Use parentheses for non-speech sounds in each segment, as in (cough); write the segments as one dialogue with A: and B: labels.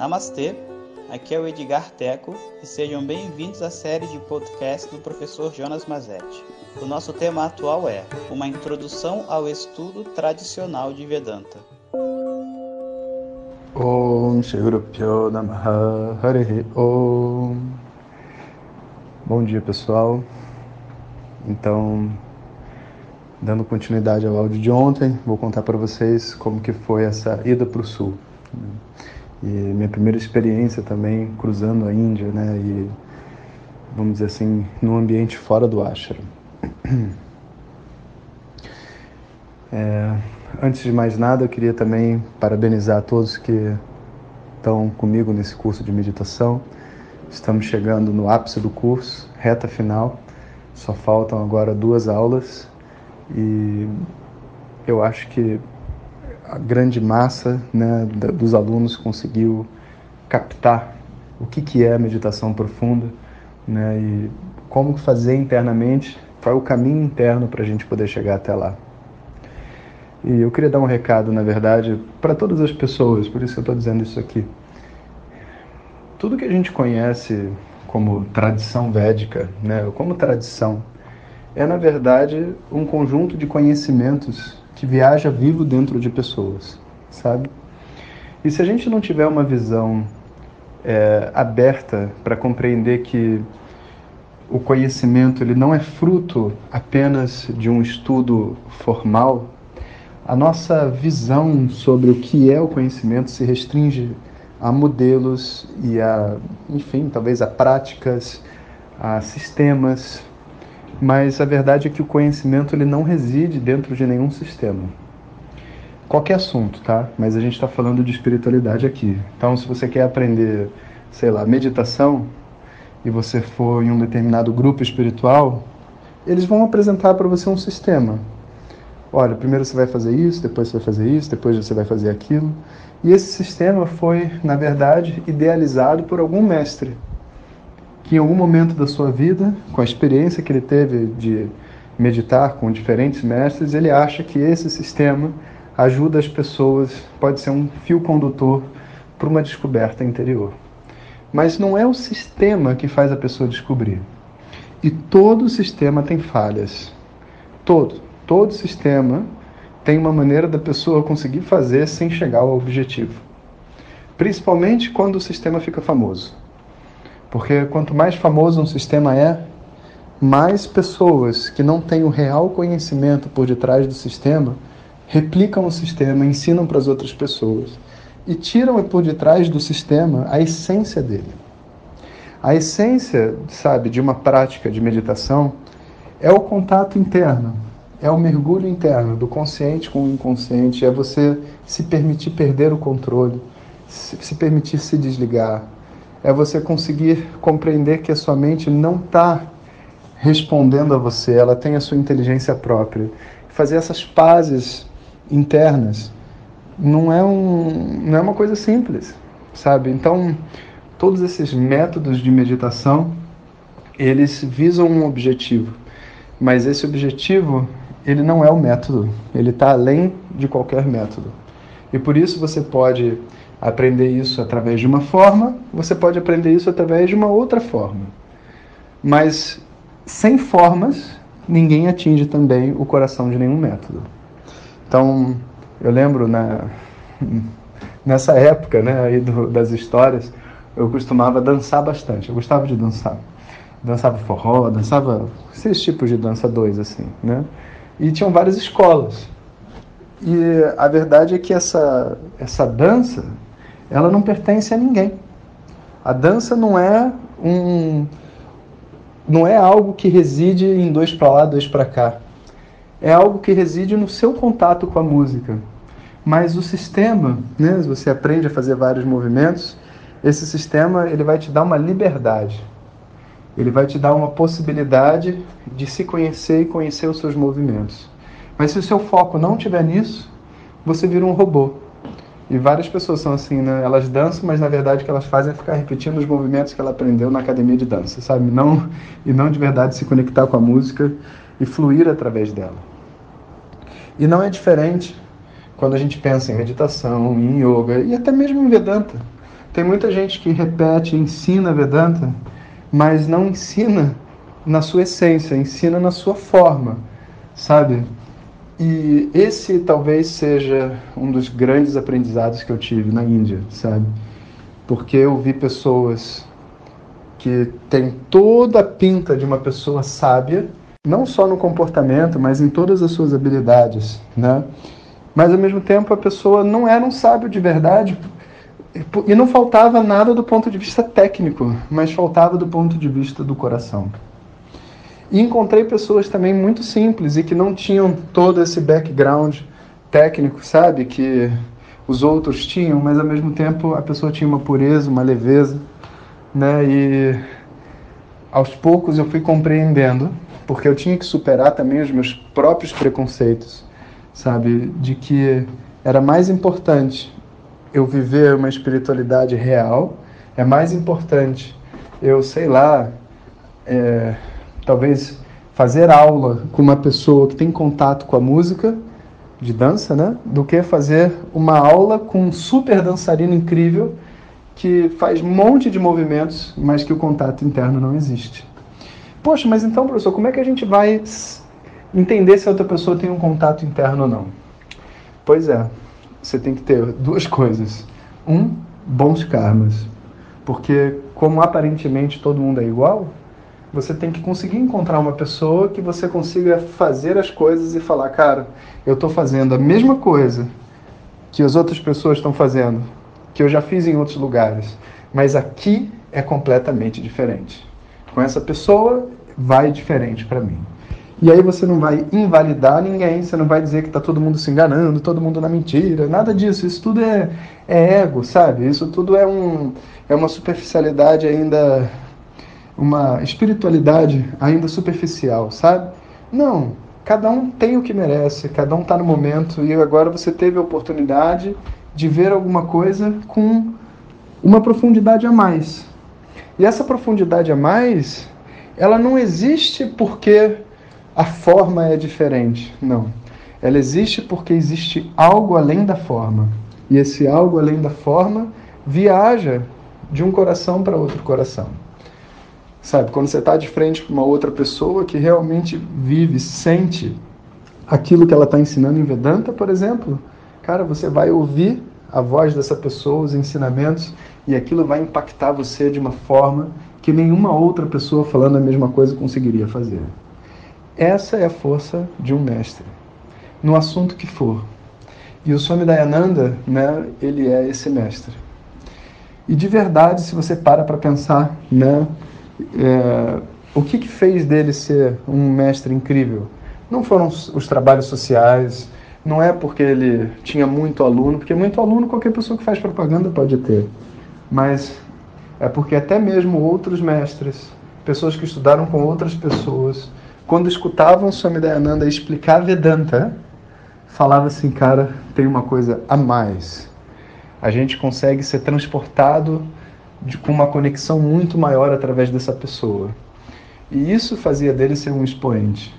A: Namastê, aqui é o Edgar Teco e sejam bem-vindos à série de podcast do professor Jonas Mazetti. O nosso tema atual é Uma Introdução ao Estudo Tradicional de Vedanta.
B: Om Bom dia pessoal. Então, dando continuidade ao áudio de ontem, vou contar para vocês como que foi essa ida para o sul. E minha primeira experiência também cruzando a Índia, né? E vamos dizer assim, num ambiente fora do ashram. (clears throat) É, antes de mais nada, eu queria também parabenizar todos que estão comigo nesse curso de meditação. Estamos chegando no ápice do curso, reta final. Só faltam agora duas aulas e eu acho que a grande massa né, dos alunos conseguiu captar o que, que é a meditação profunda né, e como fazer internamente, qual é o caminho interno para a gente poder chegar até lá. E eu queria dar um recado, na verdade, para todas as pessoas, por isso eu estou dizendo isso aqui. Tudo que a gente conhece como tradição védica, né, como tradição, é na verdade um conjunto de conhecimentos que viaja vivo dentro de pessoas, sabe? E se a gente não tiver uma visão é, aberta para compreender que o conhecimento ele não é fruto apenas de um estudo formal, a nossa visão sobre o que é o conhecimento se restringe a modelos e a, enfim, talvez a práticas, a sistemas, mas a verdade é que o conhecimento ele não reside dentro de nenhum sistema. Qualquer assunto, tá? Mas a gente está falando de espiritualidade aqui. Então, se você quer aprender, sei lá, meditação, e você for em um determinado grupo espiritual, eles vão apresentar para você um sistema. Olha, primeiro você vai fazer isso, depois você vai fazer isso, depois você vai fazer aquilo. E esse sistema foi, na verdade, idealizado por algum mestre que em algum momento da sua vida, com a experiência que ele teve de meditar com diferentes mestres, ele acha que esse sistema ajuda as pessoas, pode ser um fio condutor para uma descoberta interior. Mas não é o sistema que faz a pessoa descobrir. E todo sistema tem falhas. Todo, todo sistema tem uma maneira da pessoa conseguir fazer sem chegar ao objetivo. Principalmente quando o sistema fica famoso. Porque quanto mais famoso um sistema é, mais pessoas que não têm o real conhecimento por detrás do sistema replicam o sistema, ensinam para as outras pessoas e tiram por detrás do sistema a essência dele. A essência, sabe, de uma prática de meditação é o contato interno, é o mergulho interno do consciente com o inconsciente, é você se permitir perder o controle, se permitir se desligar, é você conseguir compreender que a sua mente não está respondendo a você, ela tem a sua inteligência própria. Fazer essas pazes internas não é, um, não é uma coisa simples, sabe? Então, todos esses métodos de meditação, eles visam um objetivo, mas esse objetivo, ele não é o método, ele está além de qualquer método. E por isso você pode aprender isso através de uma forma, você pode aprender isso através de uma outra forma. Mas sem formas, ninguém atinge também o coração de nenhum método. Então, eu lembro na, (laughs) nessa época né, aí do, das histórias, eu costumava dançar bastante. Eu gostava de dançar. Dançava forró, dançava esses tipos de dança dois, assim, né? E tinham várias escolas. E a verdade é que essa, essa dança, ela não pertence a ninguém. A dança não é um não é algo que reside em dois para lá, dois para cá. É algo que reside no seu contato com a música. Mas o sistema, né, você aprende a fazer vários movimentos, esse sistema ele vai te dar uma liberdade. Ele vai te dar uma possibilidade de se conhecer e conhecer os seus movimentos. Mas se o seu foco não estiver nisso, você vira um robô. E várias pessoas são assim, né? Elas dançam, mas na verdade o que elas fazem é ficar repetindo os movimentos que ela aprendeu na academia de dança, sabe? Não, e não de verdade se conectar com a música e fluir através dela. E não é diferente quando a gente pensa em meditação, em yoga e até mesmo em Vedanta. Tem muita gente que repete, ensina Vedanta, mas não ensina na sua essência, ensina na sua forma, sabe? E esse talvez seja um dos grandes aprendizados que eu tive na Índia, sabe? Porque eu vi pessoas que têm toda a pinta de uma pessoa sábia, não só no comportamento, mas em todas as suas habilidades, né? Mas ao mesmo tempo a pessoa não era um sábio de verdade e não faltava nada do ponto de vista técnico, mas faltava do ponto de vista do coração. E encontrei pessoas também muito simples e que não tinham todo esse background técnico, sabe, que os outros tinham, mas ao mesmo tempo a pessoa tinha uma pureza, uma leveza, né? E aos poucos eu fui compreendendo, porque eu tinha que superar também os meus próprios preconceitos, sabe, de que era mais importante eu viver uma espiritualidade real, é mais importante eu, sei lá, é, talvez fazer aula com uma pessoa que tem contato com a música de dança, né, do que fazer uma aula com um super dançarino incrível que faz um monte de movimentos, mas que o contato interno não existe. Poxa, mas então, professor, como é que a gente vai entender se a outra pessoa tem um contato interno ou não? Pois é, você tem que ter duas coisas. Um, bons karmas. Porque, como aparentemente todo mundo é igual, você tem que conseguir encontrar uma pessoa que você consiga fazer as coisas e falar, cara, eu estou fazendo a mesma coisa que as outras pessoas estão fazendo, que eu já fiz em outros lugares, mas aqui é completamente diferente. Com essa pessoa vai diferente para mim. E aí você não vai invalidar ninguém, você não vai dizer que está todo mundo se enganando, todo mundo na mentira, nada disso. Isso tudo é, é ego, sabe? Isso tudo é, um, é uma superficialidade ainda, uma espiritualidade ainda superficial, sabe? Não, cada um tem o que merece, cada um está no momento e agora você teve a oportunidade de ver alguma coisa com uma profundidade a mais. E essa profundidade a mais, ela não existe porque a forma é diferente. Não. Ela existe porque existe algo além da forma. E esse algo além da forma viaja de um coração para outro coração. Sabe, quando você está de frente com uma outra pessoa que realmente vive, sente aquilo que ela está ensinando em Vedanta, por exemplo, cara, você vai ouvir a voz dessa pessoa, os ensinamentos, e aquilo vai impactar você de uma forma que nenhuma outra pessoa falando a mesma coisa conseguiria fazer. Essa é a força de um mestre, no assunto que for. E o Swami Dayananda, né, ele é esse mestre. E de verdade, se você para para pensar, né, é, o que, que fez dele ser um mestre incrível? Não foram os, os trabalhos sociais, não é porque ele tinha muito aluno, porque muito aluno qualquer pessoa que faz propaganda pode ter. Mas é porque até mesmo outros mestres, pessoas que estudaram com outras pessoas, quando escutavam Swami Dayananda explicar Vedanta, falava assim, cara, tem uma coisa a mais. A gente consegue ser transportado de, com uma conexão muito maior através dessa pessoa. E isso fazia dele ser um expoente.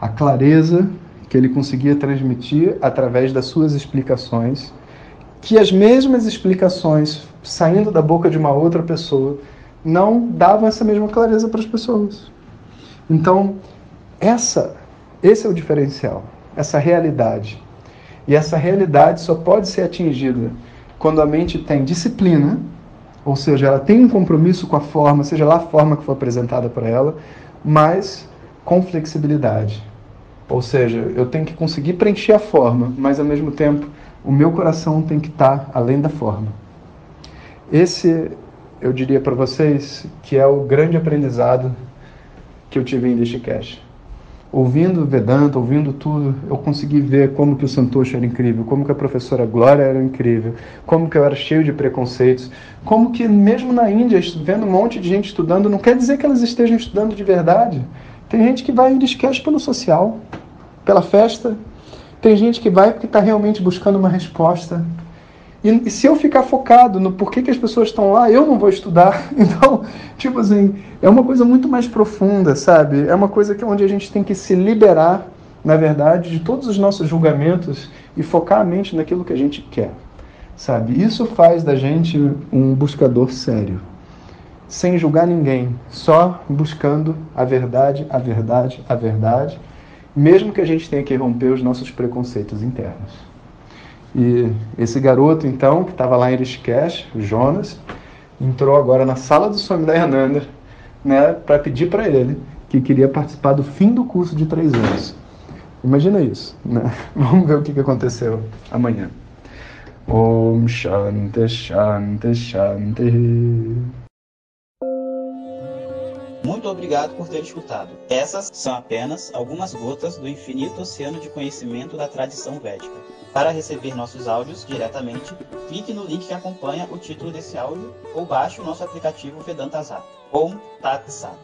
B: A clareza que ele conseguia transmitir através das suas explicações, que as mesmas explicações saindo da boca de uma outra pessoa não davam essa mesma clareza para as pessoas. Então, essa, esse é o diferencial, essa realidade. E essa realidade só pode ser atingida quando a mente tem disciplina, ou seja, ela tem um compromisso com a forma, seja lá a forma que for apresentada para ela, mas com flexibilidade. Ou seja, eu tenho que conseguir preencher a forma, mas ao mesmo tempo o meu coração tem que estar além da forma. Esse, eu diria para vocês, que é o grande aprendizado que eu tive em Rishikesh ouvindo Vedanta, ouvindo tudo, eu consegui ver como que o Santoshi era incrível, como que a professora Glória era incrível, como que eu era cheio de preconceitos, como que mesmo na Índia, vendo um monte de gente estudando, não quer dizer que elas estejam estudando de verdade. Tem gente que vai em esquece pelo social, pela festa. Tem gente que vai porque está realmente buscando uma resposta. E, e, se eu ficar focado no porquê que as pessoas estão lá, eu não vou estudar. (laughs) Então, tipo assim, é uma coisa muito mais profunda, sabe? É uma coisa que onde a gente tem que se liberar, na verdade, de todos os nossos julgamentos e focar a mente naquilo que a gente quer. sabe? Isso faz da gente um buscador sério, sem julgar ninguém, só buscando a verdade, a verdade, a verdade, mesmo que a gente tenha que romper os nossos preconceitos internos. E esse garoto, então, que estava lá em Rishikesh, Jonas, entrou agora na sala do Swami Dayananda, né, para pedir para ele que queria participar do fim do curso de três anos. Imagina isso. Né? (laughs) Vamos ver o que aconteceu amanhã. Om Shanti Shanti Shanti.
A: Muito obrigado por ter escutado. Essas são apenas algumas gotas do infinito oceano de conhecimento da tradição védica. Para receber nossos áudios diretamente, clique no link que acompanha o título desse áudio ou baixe o nosso aplicativo Vedanta Zap. Om Tat Sat.